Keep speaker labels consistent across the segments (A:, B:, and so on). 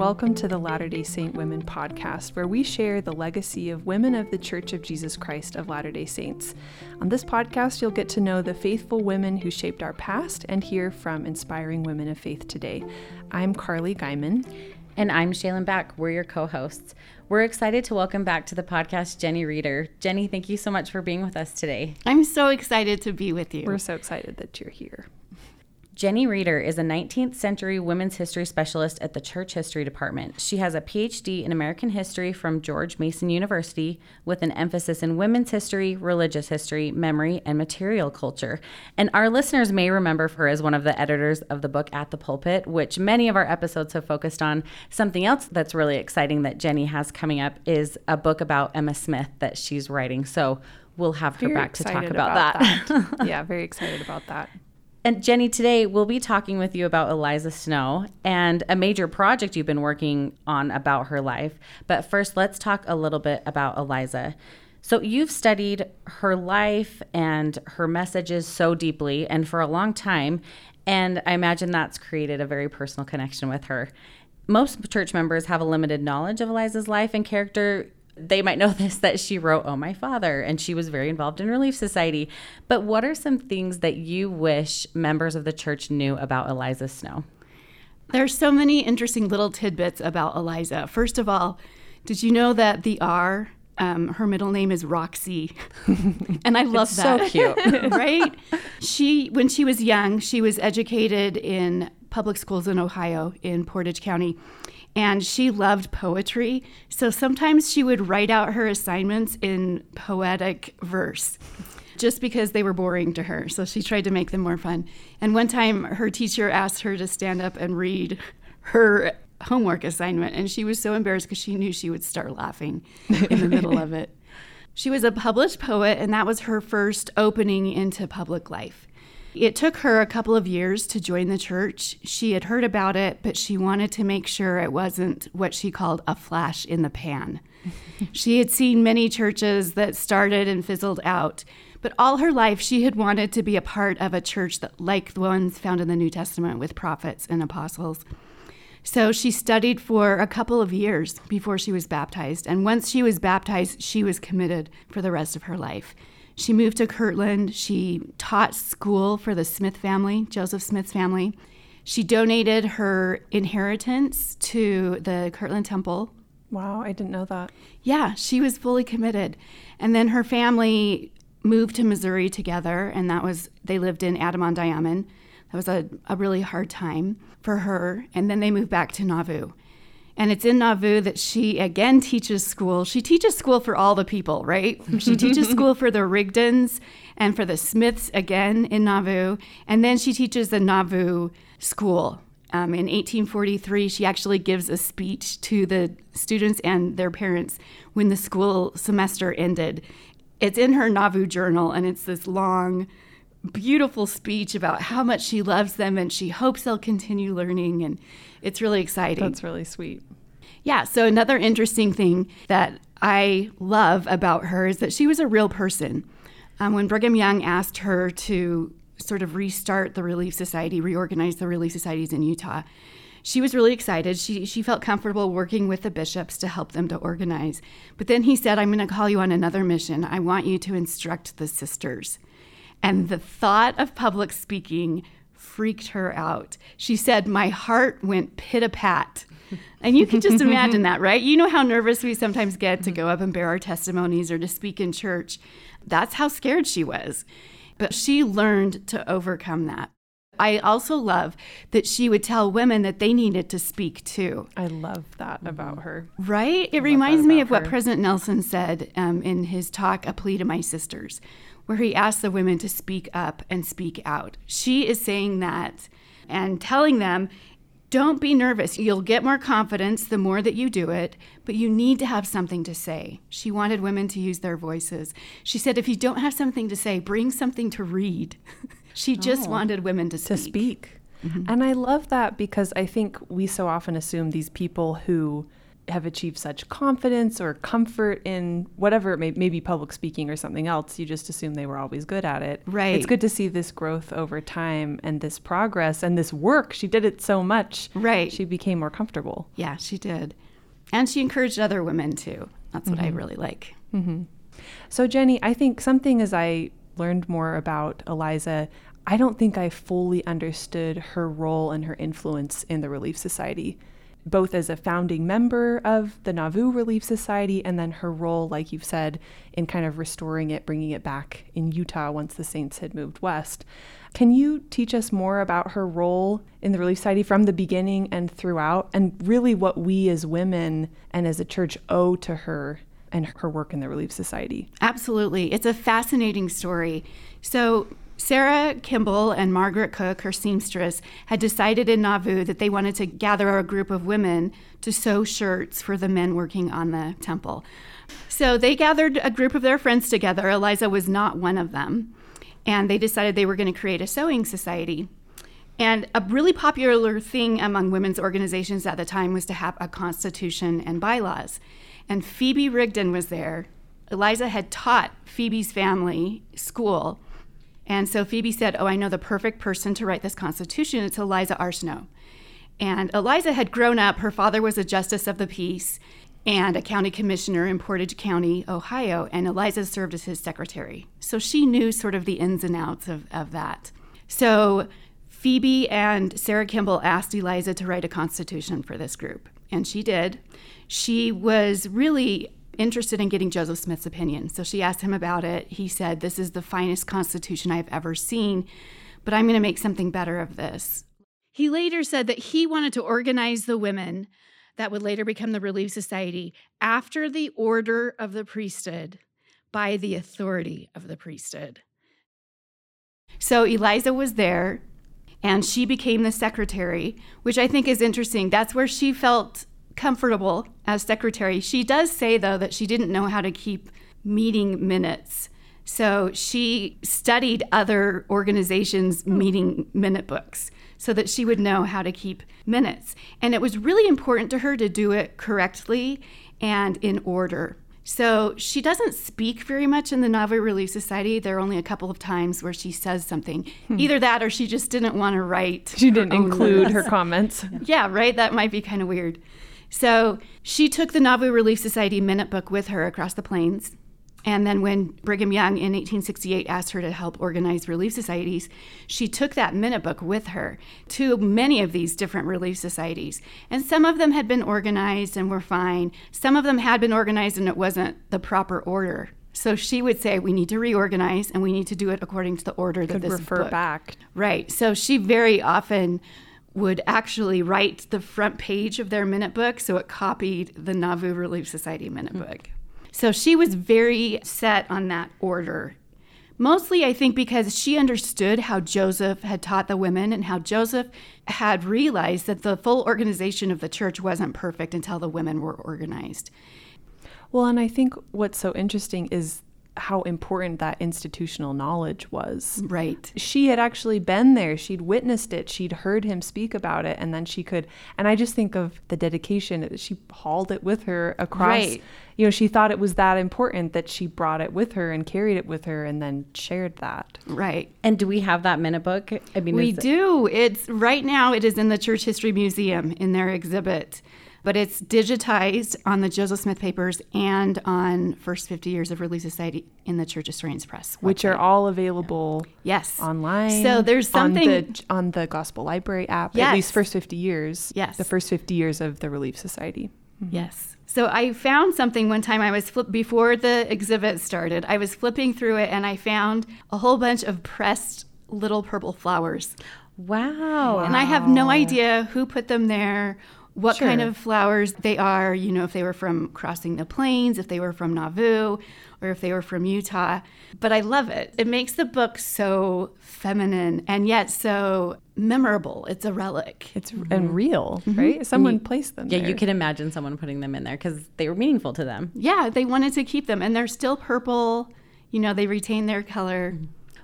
A: welcome to the Latter day Saint Women podcast, where we share the legacy of women of the Church of Jesus Christ of Latter day Saints. On this podcast, you'll get to know the faithful women who shaped our past and hear from inspiring women of faith today. I'm Carly Guyman.
B: And I'm Shaylin Back. We're your co hosts. We're excited to welcome back to the podcast Jenny Reeder. Jenny, thank you so much for being with us today.
C: I'm so excited to be with you.
A: We're so excited that you're here.
B: Jenny Reeder is a 19th century women's history specialist at the Church History Department. She has a PhD in American history from George Mason University with an emphasis in women's history, religious history, memory, and material culture. And our listeners may remember her as one of the editors of the book At the Pulpit, which many of our episodes have focused on. Something else that's really exciting that Jenny has coming up is a book about Emma Smith that she's writing. So we'll have her
A: Very
B: back to talk about,
A: about
B: that.
A: that. yeah, very excited about that.
B: And Jenny, today we'll be talking with you about Eliza Snow and a major project you've been working on about her life. But first, let's talk a little bit about Eliza. So, you've studied her life and her messages so deeply and for a long time. And I imagine that's created a very personal connection with her. Most church members have a limited knowledge of Eliza's life and character they might know this that she wrote Oh My Father and she was very involved in Relief Society. But what are some things that you wish members of the church knew about Eliza Snow?
C: There's so many interesting little tidbits about Eliza. First of all, did you know that the R, um, her middle name is Roxcy, and I love that.
B: So cute,
C: right? She, when she was young, she was educated in public schools in Ohio in Portage County, and she loved poetry. So sometimes she would write out her assignments in poetic verse just because they were boring to her. So she tried to make them more fun. And one time her teacher asked her to stand up and read her homework assignment, and she was so embarrassed because she knew she would start laughing in the middle of it. She was a published poet, and that was her first opening into public life. It took her a couple of years to join the church. She had heard about it, but she wanted to make sure it wasn't what she called a flash in the pan. she had seen many churches that started and fizzled out, but all her life she had wanted to be a part of a church that, like the ones found in the New Testament with prophets and apostles. So she studied for a couple of years before she was baptized. And once she was baptized, she was committed for the rest of her life. She moved to Kirtland. She taught school for the Smith family, Joseph Smith's family. She donated her inheritance to the Kirtland Temple.
A: Wow, I didn't know that.
C: Yeah, she was fully committed. And then her family moved to Missouri together, and that was, they lived in Adam-ondi-Ahman. That was a, a really hard time for her. And then they moved back to Nauvoo. And it's in Nauvoo that she again teaches school. She teaches school for all the people, right? She teaches school for the Rigdons and for the Smiths again in Nauvoo. And then she teaches the Nauvoo school. Um, in 1843, she actually gives a speech to the students and their parents when the school semester ended. It's in her Nauvoo journal, and it's this long, beautiful speech about how much she loves them and she hopes they'll continue learning. And it's really exciting.
A: That's really sweet.
C: Yeah. So, another interesting thing that I love about her is that she was a real person. Um, when Brigham Young asked her to sort of restart the Relief Society, reorganize the Relief Societies in Utah, she was really excited. She, she felt comfortable working with the bishops to help them to organize. But then he said, I'm going to call you on another mission. I want you to instruct the sisters. And the thought of public speaking freaked her out. She said, My heart went pit a pat. And you can just imagine that, right? You know how nervous we sometimes get to go up and bear our testimonies or to speak in church. That's how scared she was. But she learned to overcome that. I also love that she would tell women that they needed to speak too.
A: I love that about her.
C: Right? It reminds me of what
A: her.
C: President Nelson said um, in his talk, A Plea to My Sisters, where he asked the women to speak up and speak out. She is saying that and telling them, don't be nervous. You'll get more confidence the more that you do it, but you need to have something to say. She wanted women to use their voices. She said, if you don't have something to say, bring something to read. she just
A: Oh.
C: wanted women to speak.
A: to speak. Mm-hmm. And I love that because I think we so often assume these people who have achieved such confidence or comfort in whatever it may maybe public speaking or something else. You just assume they were always good at it.
C: Right.
A: It's good to see this growth over time and this progress and this work. She did it so much.
C: Right.
A: She became more comfortable.
C: Yeah, she did. And she encouraged other women too. That's what I mm-hmm. really like. Mm-hmm.
A: So, Jenny, I think something as I learned more about Eliza, I don't think I fully understood her role and her influence in the Relief Society, both as a founding member of the Nauvoo Relief Society and then her role, like you've said, in kind of restoring it, bringing it back in Utah once the Saints had moved west. Can you teach us more about her role in the Relief Society from the beginning and throughout, and really what we as women and as a church owe to her and her work in the Relief Society?
C: Absolutely. It's a fascinating story. So, Sarah Kimball and Margaret Cook, her seamstress, had decided in Nauvoo that they wanted to gather a group of women to sew shirts for the men working on the temple. So they gathered a group of their friends together. Eliza was not one of them. And they decided they were going to create a sewing society. And a really popular thing among women's organizations at the time was to have a constitution and bylaws. And Phoebe Rigdon was there. Eliza had taught Phoebe's family school. And so Phoebe said, Oh, I know the perfect person to write this constitution. It's Eliza R. Snow. And Eliza had grown up. Her father was a justice of the peace and a county commissioner in Portage County, Ohio. And Eliza served as his secretary. So she knew sort of the ins and outs of, of that. So Phoebe and Sarah Kimball asked Eliza to write a constitution for this group. And she did. She was really interested in getting Joseph Smith's opinion. So she asked him about it. He said, This is the finest constitution I've ever seen, but I'm going to make something better of this. He later said that he wanted to organize the women that would later become the Relief Society after the order of the priesthood by the authority of the priesthood. So Eliza was there and she became the secretary, which I think is interesting. That's where she felt comfortable as secretary. She does say, though, that she didn't know how to keep meeting minutes. So she studied other organizations' hmm. meeting minute books so that she would know how to keep minutes. And it was really important to her to do it correctly and in order. So she doesn't speak very much in the Nauvoo Relief Society. There are only a couple of times where she says something. Hmm. Either that or she just didn't want to write.
A: She didn't include
C: words.
A: her comments.
C: Yeah, right? That might be kind of weird. So she took the Nauvoo Relief Society minute book with her across the plains. And then when Brigham Young in 1868 asked her to help organize relief societies, she took that minute book with her to many of these different relief societies. And some of them had been organized and were fine. Some of them had been organized and it wasn't the proper order. So she would say, we need to reorganize and we need to do it according to the order that
A: Could
C: this
A: refer
C: book
A: back.
C: Right. So she very often would actually write the front page of their minute book so it copied the Nauvoo Relief Society minute hmm. book. So she was very set on that order. Mostly, I think, because she understood how Joseph had taught the women and how Joseph had realized that the full organization of the church wasn't perfect until the women were organized.
A: Well, and I think what's so interesting is how important that institutional knowledge was.
C: Right.
A: She had actually been there, she'd witnessed it, she'd heard him speak about it, and then she could. And I just think of the dedication. She hauled it with her across.
C: Right.
A: You know, she thought it was that important that she brought it with her and carried it with her and then shared that.
C: Right.
B: And do we have that minute book? I mean,
C: We
B: is-
C: do. It's right now. It is in the Church History Museum in their exhibit, but it's digitized on the Joseph Smith papers and on First 50 Years of Relief Society in the Church of Historians Press,
A: Which are all available
C: yes
A: online.
C: So there's something.
A: on the, on the Gospel Library app. At
C: Yes.
A: least first fifty years.
C: Yes.
A: the first fifty years of the Relief Society. Mm-hmm.
C: Yes. So I found something one time I was flip before the exhibit started. I was flipping through it and I found a whole bunch of pressed little purple flowers.
B: wow.
C: And I have no idea who put them there, what
A: Sure.
C: kind of flowers they are, you know, if they were from crossing the plains, if they were from Nauvoo, or if they were from Utah. But I love it. It makes the book so feminine and yet so memorable. It's a relic.
A: It's and mm-hmm. real, mm-hmm. right? Mm-hmm. Someone placed them.
B: Yeah,
A: there.
B: you can imagine someone putting them in there because they were meaningful to them.
C: Yeah, they wanted to keep them and they're still purple. You know, they retain their color.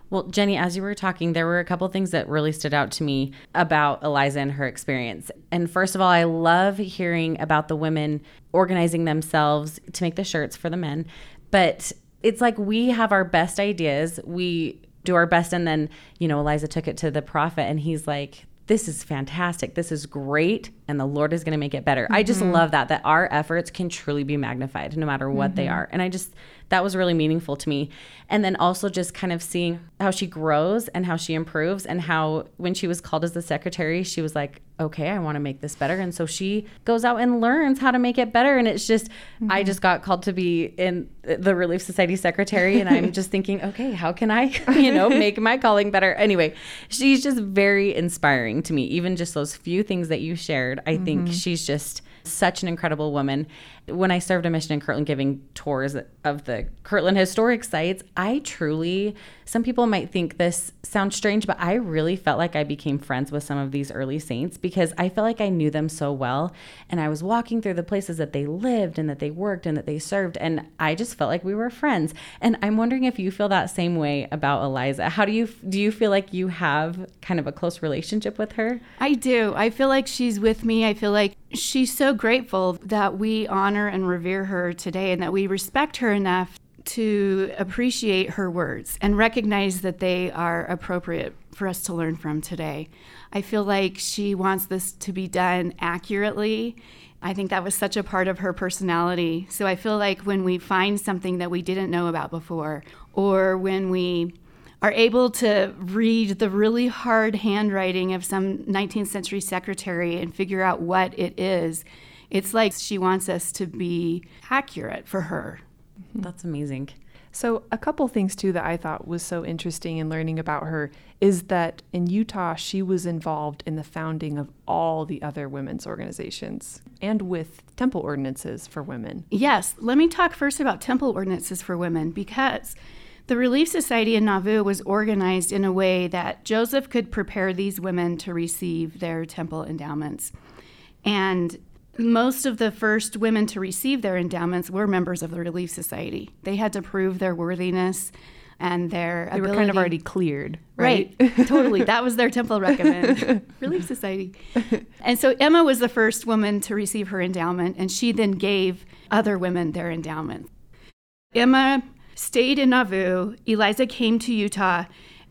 B: Well, Jenny, as you were talking, there were a couple things that really stood out to me about Eliza and her experience. And first of all, I love hearing about the women organizing themselves to make the shirts for the men. But it's like we have our best ideas, we do our best, and then, you know, Eliza took it to the prophet, and he's like, this is fantastic. This is great. And the Lord is going to make it better. Mm-hmm. I just mm-hmm. love that, that our efforts can truly be magnified no matter what mm-hmm. they are. And I just, that was really meaningful to me. And then also just kind of seeing how she grows and how she improves and how when she was called as the secretary, she was like, okay, I want to make this better. And so she goes out and learns how to make it better. And it's just, mm-hmm. I just got called to be in the Relief Society secretary. And I'm just thinking, okay, how can I, you know, make my calling better? Anyway, she's just very inspiring to me. Even just those few things that you shared, I think mm-hmm. she's just such an incredible woman when I served a mission in Kirtland giving tours of the Kirtland historic sites, I truly, some people might think this sounds strange, but I really felt like I became friends with some of these early saints because I felt like I knew them so well. And I was walking through the places that they lived and that they worked and that they served. And I just felt like we were friends. And I'm wondering if you feel that same way about Eliza. How do you, do you feel like you have kind of a close relationship with her?
C: I do. I feel like she's with me. I feel like she's so grateful that we honor honor and revere her today and that we respect her enough to appreciate her words and recognize that they are appropriate for us to learn from today. I feel like she wants this to be done accurately. I think that was such a part of her personality. So I feel like when we find something that we didn't know about before, or when we are able to read the really hard handwriting of some 19th century secretary and figure out what it is, it's like she wants us to be accurate for her. Mm-hmm.
B: That's amazing.
A: So, a couple things too that I thought was so interesting in learning about her is that in Utah, she was involved in the founding of all the other women's organizations and with temple ordinances for women.
C: Yes. Let me talk first about temple ordinances for women because the Relief Society in Nauvoo was organized in a way that Joseph could prepare these women to receive their temple endowments. And most of the first women to receive their endowments were members of the Relief Society. They had to prove their worthiness and their
A: they ability. were kind of already cleared,
C: right? right totally. That was their temple recommend. Relief Society. And so Emma was the first woman to receive her endowment, and she then gave other women their endowment. Emma stayed in Nauvoo. Eliza came to Utah,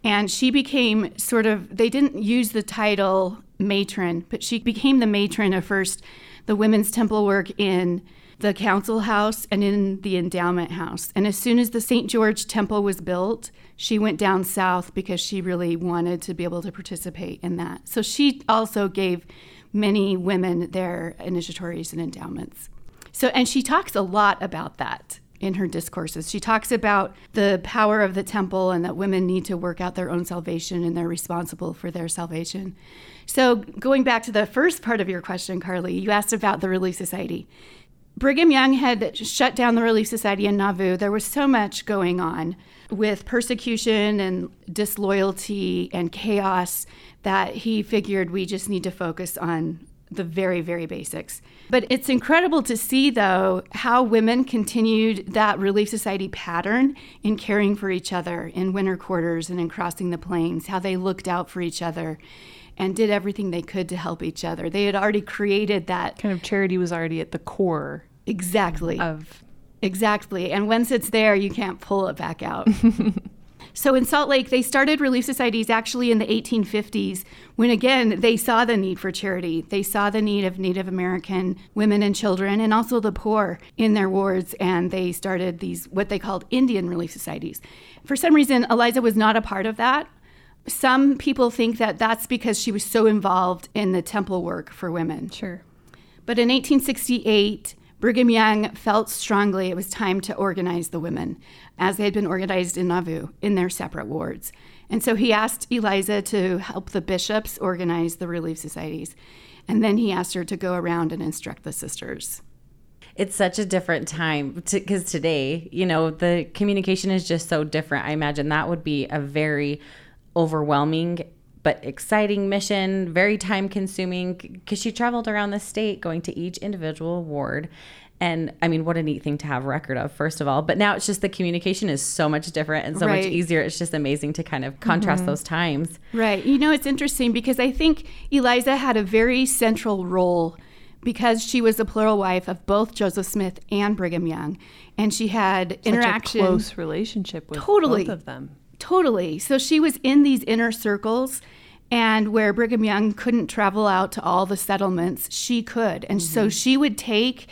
C: and she became sort of, they didn't use the title matron, but she became the matron of first the women's temple work in the council house and in the endowment house. And as soon as the St. George Temple was built, she went down south because she really wanted to be able to participate in that. So she also gave many women their initiatories and endowments. So, and she talks a lot about that in her discourses. She talks about the power of the temple and that women need to work out their own salvation and they're responsible for their salvation. So, going back to the first part of your question, Carly, you asked about the Relief Society. Brigham Young had shut down the Relief Society in Nauvoo. There was so much going on with persecution and disloyalty and chaos that he figured we just need to focus on the very, very basics. But it's incredible to see, though, how women continued that Relief Society pattern in caring for each other in winter quarters and in crossing the plains, how they looked out for each other and did everything they could to help each other. They had already created that
A: kind of charity was already at the core
C: exactly
A: of
C: exactly. And once it's there, you can't pull it back out. So in Salt Lake, they started relief societies actually in the 1850s when, again, they saw the need for charity. They saw the need of Native American women and children and also the poor in their wards, and they started these, what they called Indian relief societies. For some reason, Eliza was not a part of that. Some people think that that's because she was so involved in the temple work for women.
A: Sure.
C: But in 1868, Brigham Young felt strongly it was time to organize the women, as they had been organized in Nauvoo in their separate wards. And so he asked Eliza to help the bishops organize the relief societies. And then he asked her to go around and instruct the sisters.
B: It's such a different time because today, you know, the communication is just so different. I imagine that would be a very overwhelming but exciting mission, very time consuming because she traveled around the state going to each individual ward And I mean, what a neat thing to have record of, first of all. But now it's just the communication is so much different and so
C: Right.
B: much easier. It's just amazing to kind of contrast mm-hmm. those times.
C: Right. You know, it's interesting because I think Eliza had a very central role because she was the plural wife of both Joseph Smith and Brigham Young. And she had
A: Such
C: interaction.
A: a close relationship with
C: Totally.
A: both of them.
C: Totally. So she was in these inner circles, and where Brigham Young couldn't travel out to all the settlements, she could. And so she would take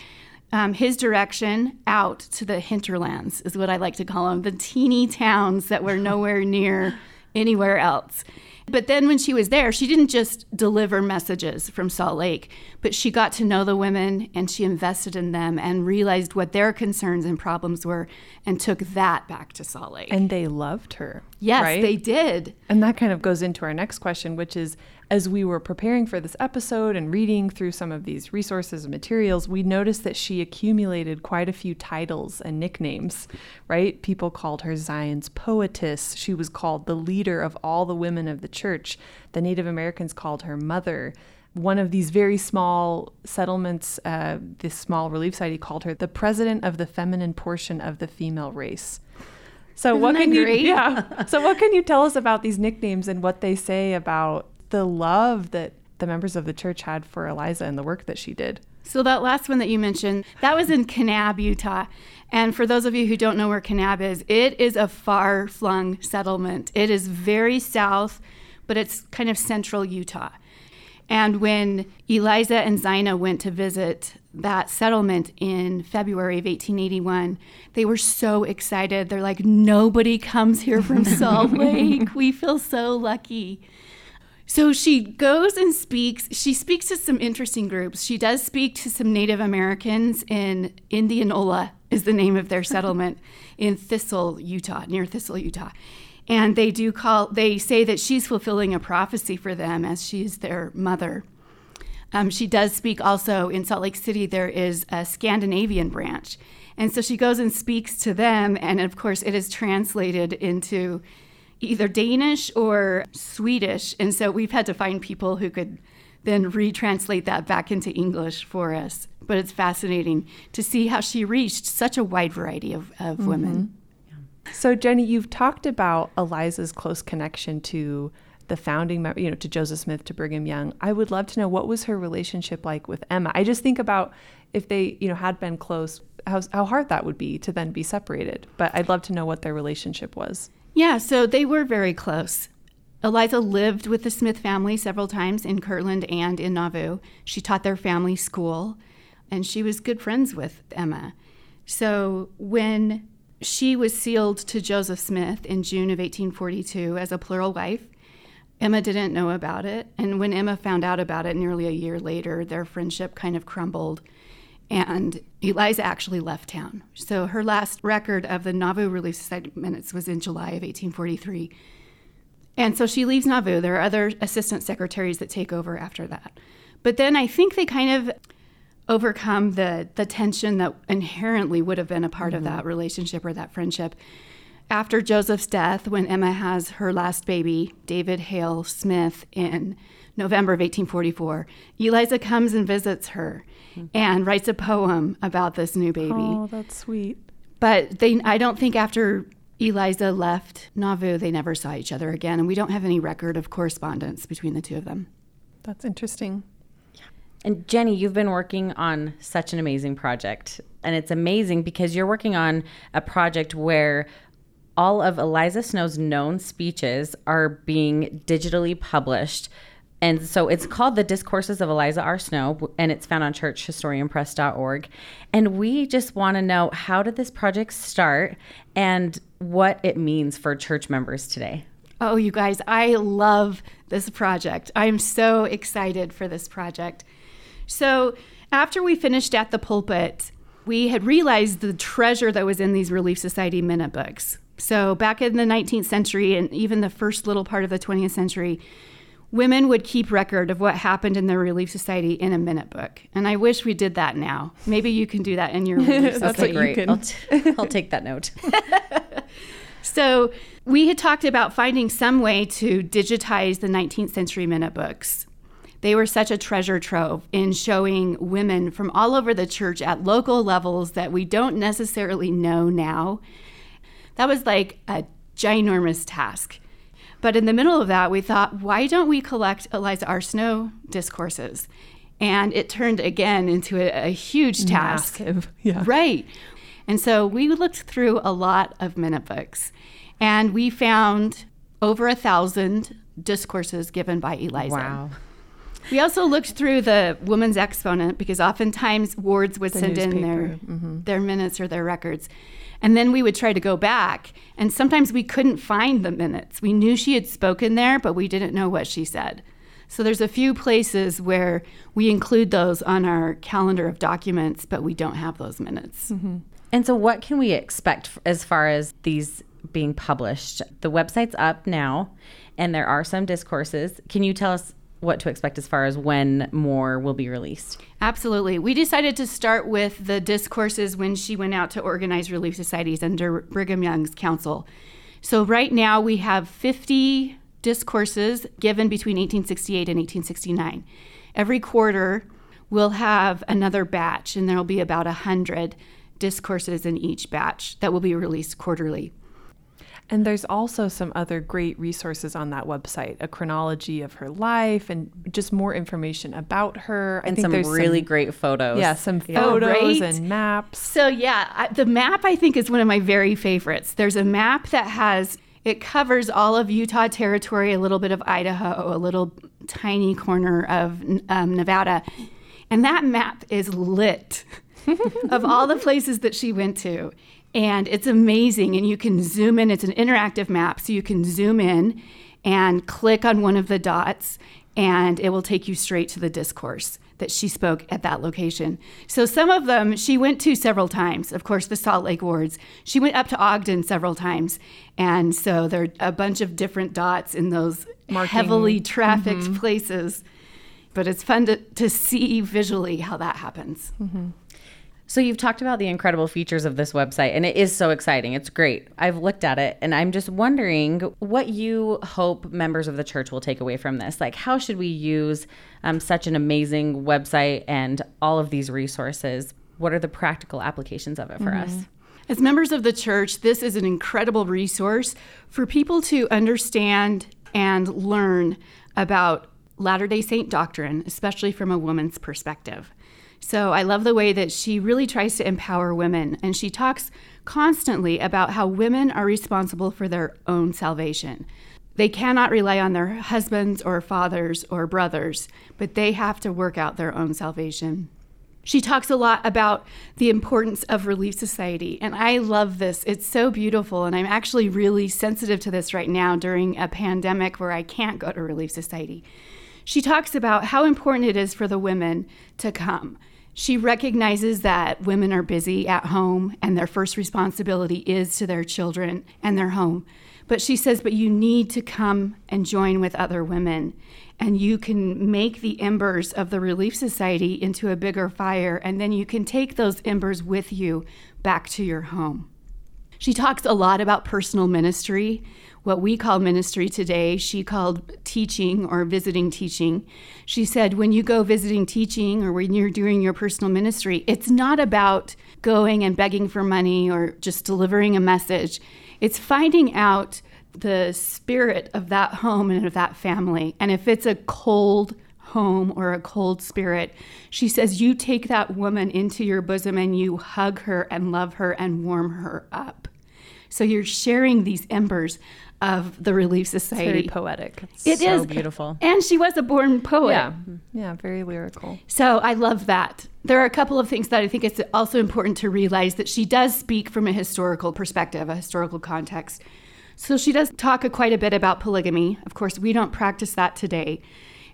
C: um, his direction out to the hinterlands, is what I like to call them, the teeny towns that were nowhere near anywhere else. But then when she was there, she didn't just deliver messages from Salt Lake, but she got to know the women and she invested in them and realized what their concerns and problems were and took that back to Salt Lake.
A: And they loved her.
C: Yes,
A: right?
C: they did.
A: And that kind of goes into our next question, which is as we were preparing for this episode and reading through some of these resources and materials, we noticed that she accumulated quite a few titles and nicknames, right? People called her Zion's poetess. She was called the leader of all the women of the church. The Native Americans called her mother. One of these very small settlements, uh, this small relief society called her the president of the feminine portion of the female race. So what can you yeah. So what can you tell us about these nicknames and what they say about the love that the members of the church had for Eliza and the work that she did?
C: So that last one that you mentioned, that was in Kanab, Utah. And for those of you who don't know where Kanab is, it is a far-flung settlement. It is very south, but it's kind of central Utah. And when Eliza and Zina went to visit that settlement in February of 1881, they were so excited. They're like, nobody comes here from Salt Lake. We feel so lucky. So she goes and speaks. She speaks to some interesting groups. She does speak to some Native Americans in Indianola, is the name of their settlement in Thistle, Utah, near Thistle, Utah. And they do call, they say that she's fulfilling a prophecy for them as she's their mother. Um, she does speak also in Salt Lake City, there is a Scandinavian branch. And so she goes and speaks to them. And of course, it is translated into either Danish or Swedish. And so we've had to find people who could then retranslate that back into English for us. But it's fascinating to see how she reached such a wide variety of, of mm-hmm. women.
A: So Jenny, you've talked about Eliza's close connection to the founding, you know, to Joseph Smith, to Brigham Young. I would love to know what was her relationship like with Emma. I just think about if they, you know, had been close, how, how hard that would be to then be separated. But I'd love to know what their relationship was.
C: Yeah, so they were very close. Eliza lived with the Smith family several times in Kirtland and in Nauvoo. She taught their family school, and she was good friends with Emma. So when she was sealed to Joseph Smith in June of 1842 as a plural wife, Emma didn't know about it. And when Emma found out about it nearly a year later, their friendship kind of crumbled. And Eliza actually left town. So her last record of the Nauvoo Relief Society minutes was in July of 1843. And so she leaves Nauvoo. There are other assistant secretaries that take over after that. But then I think they kind of overcome the, the tension that inherently would have been a part of mm-hmm. that relationship or that friendship. After Joseph's death, when Emma has her last baby, David Hale Smith, in November of 1844, Eliza comes and visits her Mm-hmm. and writes a poem about this new baby.
A: Oh, that's sweet.
C: But they, I don't think after Eliza left Nauvoo, they never saw each other again, and we don't have any record of correspondence between the two of them.
A: That's interesting.
B: And Jenny, you've been working on such an amazing project. And it's amazing because you're working on a project where all of Eliza Snow's known speeches are being digitally published. And so it's called The Discourses of Eliza R. Snow, and it's found on churchhistorianpress.org. And we just want to know how did this project start and what it means for church members today?
C: Oh, you guys, I love this project. I am so excited for this project. So, after we finished at the pulpit, we had realized the treasure that was in these Relief Society minute books. So, back in the 19th century and even the first little part of the 20th century, women would keep record of what happened in the Relief Society in a minute book. And I wish we did that now. Maybe you can do that in your Relief
A: That's you can-
B: I'll, t- I'll take that note.
C: So we had talked about finding some way to digitize the 19th century minute books They were such a treasure trove in showing women from all over the church at local levels that we don't necessarily know now. That was like a ginormous task. But in the middle of that, we thought, why don't we collect Eliza R. Snow discourses? And it turned again into a, a huge task.
A: Massive. Yeah.
C: Right. And so we looked through a lot of minute books and we found over a thousand discourses given by Eliza.
B: Wow.
C: We also looked through the Woman's Exponent because oftentimes wards would send in their
A: newspaper, mm-hmm.
C: their minutes or their records. And then we would try to go back, and sometimes we couldn't find the minutes. We knew she had spoken there, but we didn't know what she said. So there's a few places where we include those on our calendar of documents, but we don't have those minutes. Mm-hmm.
B: And so, what can we expect as far as these being published? The website's up now, and there are some discourses. Can you tell us what to expect as far as when more will be released?
C: Absolutely. We decided to start with the discourses when she went out to organize relief societies under Brigham Young's counsel. So, right now we have 50 discourses given between 1868 and 1869. Every quarter, we'll have another batch, and there will be about 100 discourses in each batch that will be released quarterly.
A: And there's also some other great resources on that website, a chronology of her life and just more information about her. I
B: And
A: think
B: some
A: there's
B: really
A: some,
B: great photos.
A: yeah, some
C: Oh,
A: photos
C: right?
A: and maps.
C: So yeah, I, the map I think is one of my very favorites. There's a map that has it covers all of Utah territory, a little bit of Idaho, a little tiny corner of um, Nevada, and that map is lit of all the places that she went to. And it's amazing. And you can zoom in. It's an interactive map. So you can zoom in and click on one of the dots, and it will take you straight to the discourse that she spoke at that location. So some of them she went to several times. Of course, the Salt Lake Wards. She went up to Ogden several times. And so there are a bunch of different dots in those
A: Marking-
C: heavily mm-hmm. trafficked places. But it's fun to, to see visually how that happens. Mm-hmm.
B: So you've talked about the incredible features of this website and it is so exciting. It's great. I've looked at it and I'm just wondering what you hope members of the church will take away from this. Like how should we use um, such an amazing website and all of these resources? What are the practical applications of it for us?
C: As members of the church, this is an incredible resource for people to understand and learn about Latter day Saint doctrine, especially from a woman's perspective. So I love the way that she really tries to empower women, and she talks constantly about how women are responsible for their own salvation. They cannot rely on their husbands or fathers or brothers, but they have to work out their own salvation. She talks a lot about the importance of Relief Society, and I love this. It's so beautiful, and I'm actually really sensitive to this right now during a pandemic where I can't go to Relief Society. She talks about how important it is for the women to come. She recognizes that women are busy at home and their first responsibility is to their children and their home. But she says, but you need to come and join with other women. And you can make the embers of the Relief Society into a bigger fire, and then you can take those embers with you back to your home. She talks a lot about personal ministry, what we call ministry today. She called teaching or visiting teaching. She said, when you go visiting teaching or when you're doing your personal ministry, it's not about going and begging for money or just delivering a message. It's finding out the spirit of that home and of that family. And if it's a cold home or a cold spirit, she says, you take that woman into your bosom and you hug her and love her and warm her up. So you're sharing these embers of the Relief Society,
A: Very
C: Society.
A: poetic.
C: It
B: so
C: is
B: beautiful.
C: And she was a born poet.
A: Yeah. Yeah, very lyrical.
C: So I love that. There are a couple of things that I think it's also important to realize that she does speak from a historical perspective, a historical context. So she does talk a, quite a bit about polygamy. Of course, we don't practice that today,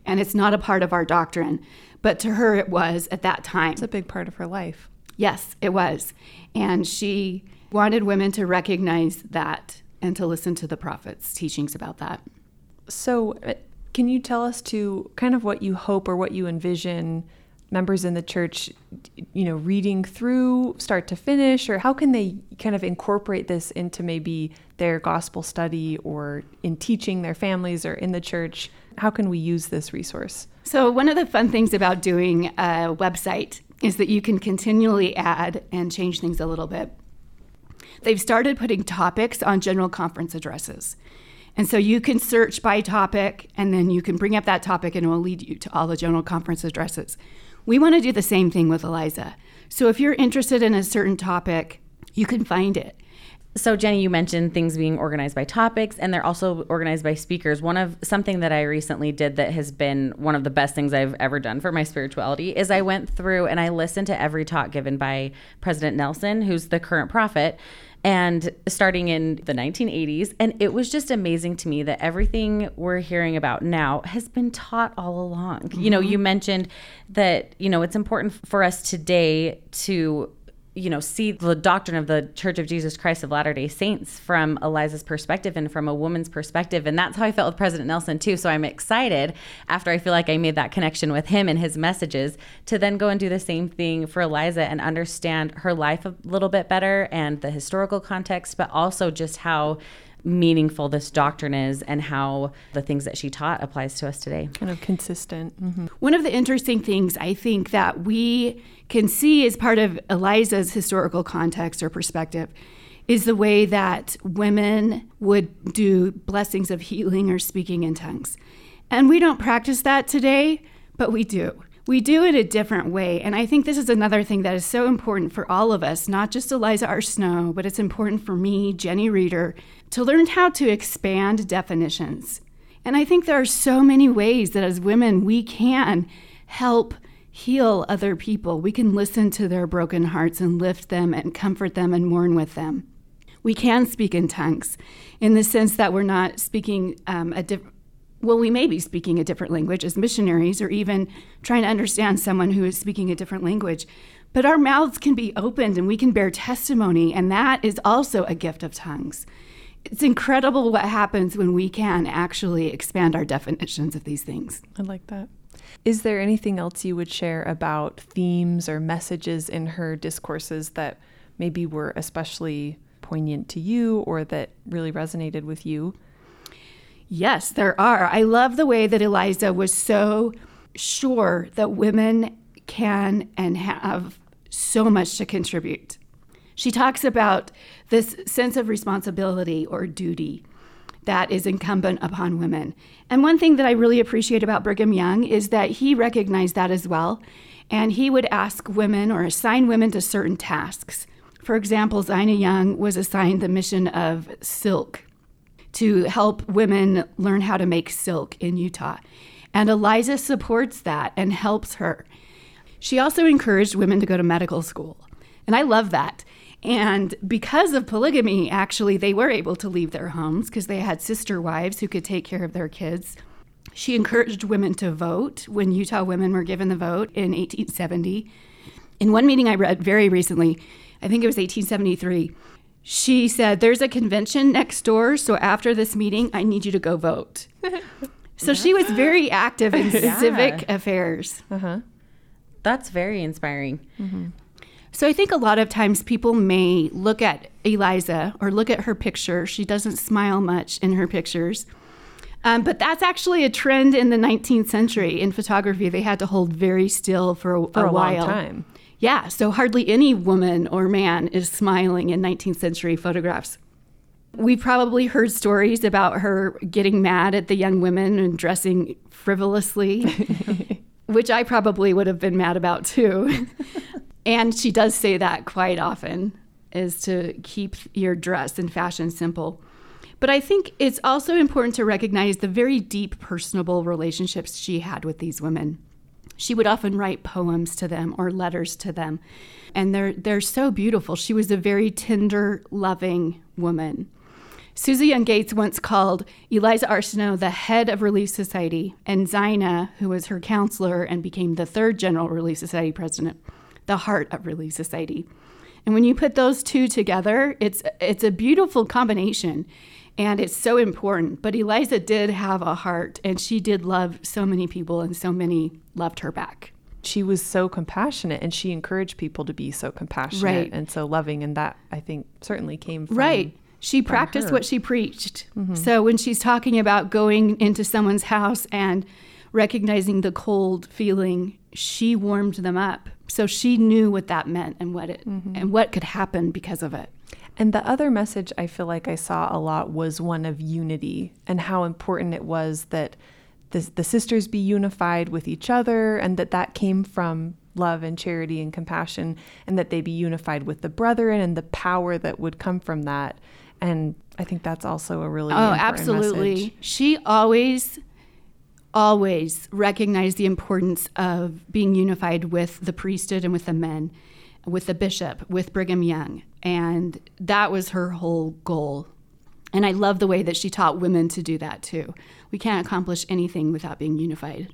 C: and it's not a part of our doctrine. But to her, it was at that time.
A: It's a big part of her life.
C: Yes, it was. And she wanted women to recognize that and to listen to the prophets' teachings about that.
A: So, uh, can you tell us to kind of what you hope or what you envision members in the church, you know, reading through start to finish, or how can they kind of incorporate this into maybe their gospel study or in teaching their families or in the church? How can we use this resource?
C: So, one of the fun things about doing a website is that you can continually add and change things a little bit. They've started putting topics on general conference addresses. And so you can search by topic, and then you can bring up that topic, and it will lead you to all the general conference addresses. We want to do the same thing with Eliza. So if you're interested in a certain topic, you can find it.
B: So Jenny, you mentioned things being organized by topics and they're also organized by speakers. One of something that I recently did that has been one of the best things I've ever done for my spirituality is I went through and I listened to every talk given by President Nelson, who's the current prophet and starting in the 1980s. And it was just amazing to me that everything we're hearing about now has been taught all along. Mm-hmm. You know, you mentioned that, you know, it's important for us today to you know, see the doctrine of the Church of Jesus Christ of Latter day Saints from Eliza's perspective and from a woman's perspective. And that's how I felt with President Nelson, too. So I'm excited after I feel like I made that connection with him and his messages to then go and do the same thing for Eliza and understand her life a little bit better and the historical context, but also just how meaningful this doctrine is and how the things that she taught applies to us today.
A: Kind of consistent. Mm-hmm.
C: One of the interesting things I think that we can see as part of Eliza's historical context or perspective is the way that women would do blessings of healing or speaking in tongues. And we don't practice that today, but we do we do it a different way. And I think this is another thing that is so important for all of us, not just Eliza R. Snow, but it's important for me, Jenny Reeder, to learn how to expand definitions. And I think there are so many ways that as women we can help heal other people. We can listen to their broken hearts and lift them and comfort them and mourn with them. We can speak in tongues in the sense that we're not speaking um, a different well, we may be speaking a different language as missionaries or even trying to understand someone who is speaking a different language. But our mouths can be opened and we can bear testimony, and that is also a gift of tongues. It's incredible what happens when we can actually expand our definitions of these things.
A: I like that. Is there anything else you would share about themes or messages in her discourses that maybe were especially poignant to you or that really resonated with you?
C: Yes, there are. I love the way that Eliza was so sure that women can and have so much to contribute. She talks about this sense of responsibility or duty that is incumbent upon women. And one thing that I really appreciate about Brigham Young is that he recognized that as well. And he would ask women or assign women to certain tasks. For example, Zina Young was assigned the mission of silk to help women learn how to make silk in Utah. And Eliza supports that and helps her. She also encouraged women to go to medical school. And I love that. And because of polygamy, actually, they were able to leave their homes because they had sister wives who could take care of their kids. She encouraged women to vote when Utah women were given the vote in 1870. In one meeting I read very recently, I think it was 1873, she said, There's a convention next door, so after this meeting, I need you to go vote. so she was very active in yeah. civic affairs.
B: Uh-huh. That's very inspiring. Mm-hmm.
C: So I think a lot of times people may look at Eliza or look at her picture. She doesn't smile much in her pictures. Um, but that's actually a trend in the 19th century in photography. They had to hold very still for a,
A: for a,
C: a while.
A: time.
C: Yeah, so hardly any woman or man is smiling in 19th century photographs. We probably heard stories about her getting mad at the young women and dressing frivolously, which I probably would have been mad about too. and she does say that quite often is to keep your dress and fashion simple. But I think it's also important to recognize the very deep personable relationships she had with these women she would often write poems to them or letters to them. And they're, they're so beautiful. She was a very tender, loving woman. Susa Young Gates once called Eliza. Snow the head of Relief Society, and Zina, who was her counselor and became the third General Relief Society president, the heart of Relief Society. And when you put those two together, it's it's a beautiful combination and it's so important. But Eliza did have a heart, and she did love so many people, and so many loved her back.
A: she was so compassionate and she encouraged people to be so compassionate
C: Right.
A: and so loving and that I think certainly came from
C: Right. She practiced what she preached. Mm-hmm. So when she's talking about going into someone's house and recognizing the cold feeling, she warmed them up. So she knew what that meant and what it mm-hmm. and what could happen because of it.
A: And the other message I feel like I saw a lot was one of unity and how important it was that the, the sisters be unified with each other and that that came from love and charity and compassion and that they be unified with the brethren and the power that would come from that. And I think that's also a really
C: Oh, absolutely.
A: message.
C: She always, always recognized the importance of being unified with the priesthood and with the men, with the bishop, with Brigham Young. And that was her whole goal. And I love the way that she taught women to do that too. We can't accomplish anything without being unified.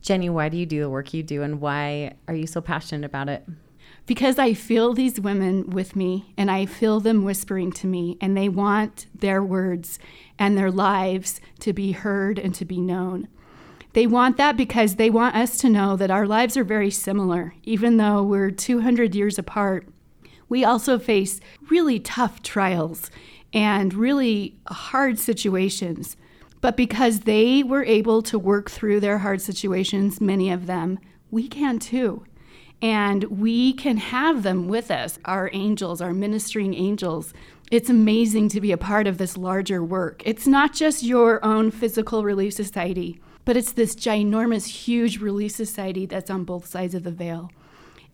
B: Jenny, why do you do the work you do and why are you so passionate about it?
C: because I feel these women with me and I feel them whispering to me, and they want their words and their lives to be heard and to be known. They want that because they want us to know that our lives are very similar, even though we're 200 years apart. We also face really tough trials and really hard situations. But because they were able to work through their hard situations, many of them, we can too. And we can have them with us, our angels, our ministering angels. It's amazing to be a part of this larger work. It's not just your own physical relief society, but it's this ginormous, huge relief society that's on both sides of the veil.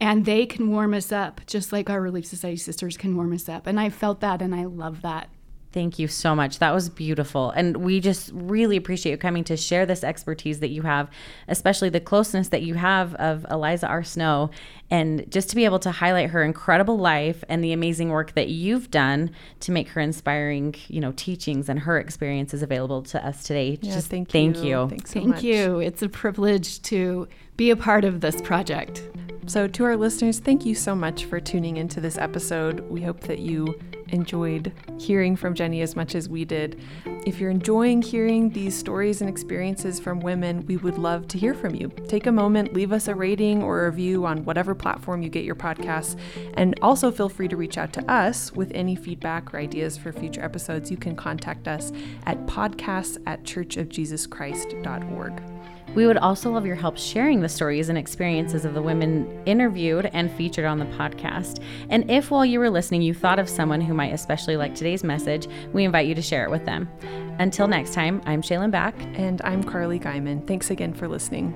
C: And they can warm us up just like our Relief Society sisters can warm us up. And I felt that and I love that.
B: Thank you so much. That was beautiful. And we just really appreciate you coming to share this expertise that you have, especially the closeness that you have of Eliza R. Snow, and just to be able to highlight her incredible life and the amazing work that you've done to make her inspiring, you know, teachings and her experiences available to us today.
A: Yeah,
B: just
A: thank, you.
B: thank
A: you.
B: you.
A: Thanks so
C: Thank
A: much.
C: you. It's a privilege to be a part of this project.
A: So, to our listeners, thank you so much for tuning into this episode. We hope that you enjoyed hearing from Jenny as much as we did. If you're enjoying hearing these stories and experiences from women, we would love to hear from you. Take a moment, leave us a rating or a review on whatever platform you get your podcasts, and also feel free to reach out to us with any feedback or ideas for future episodes. You can contact us at podcasts at churchofjesuschrist.org.
B: We would also love your help sharing the stories and experiences of the women interviewed and featured on the podcast. And if while you were listening you thought of someone who might especially like today's message, we invite you to share it with them. Until next time, I'm Shalyn Back.
A: And I'm Carly Guyman. Thanks again for listening.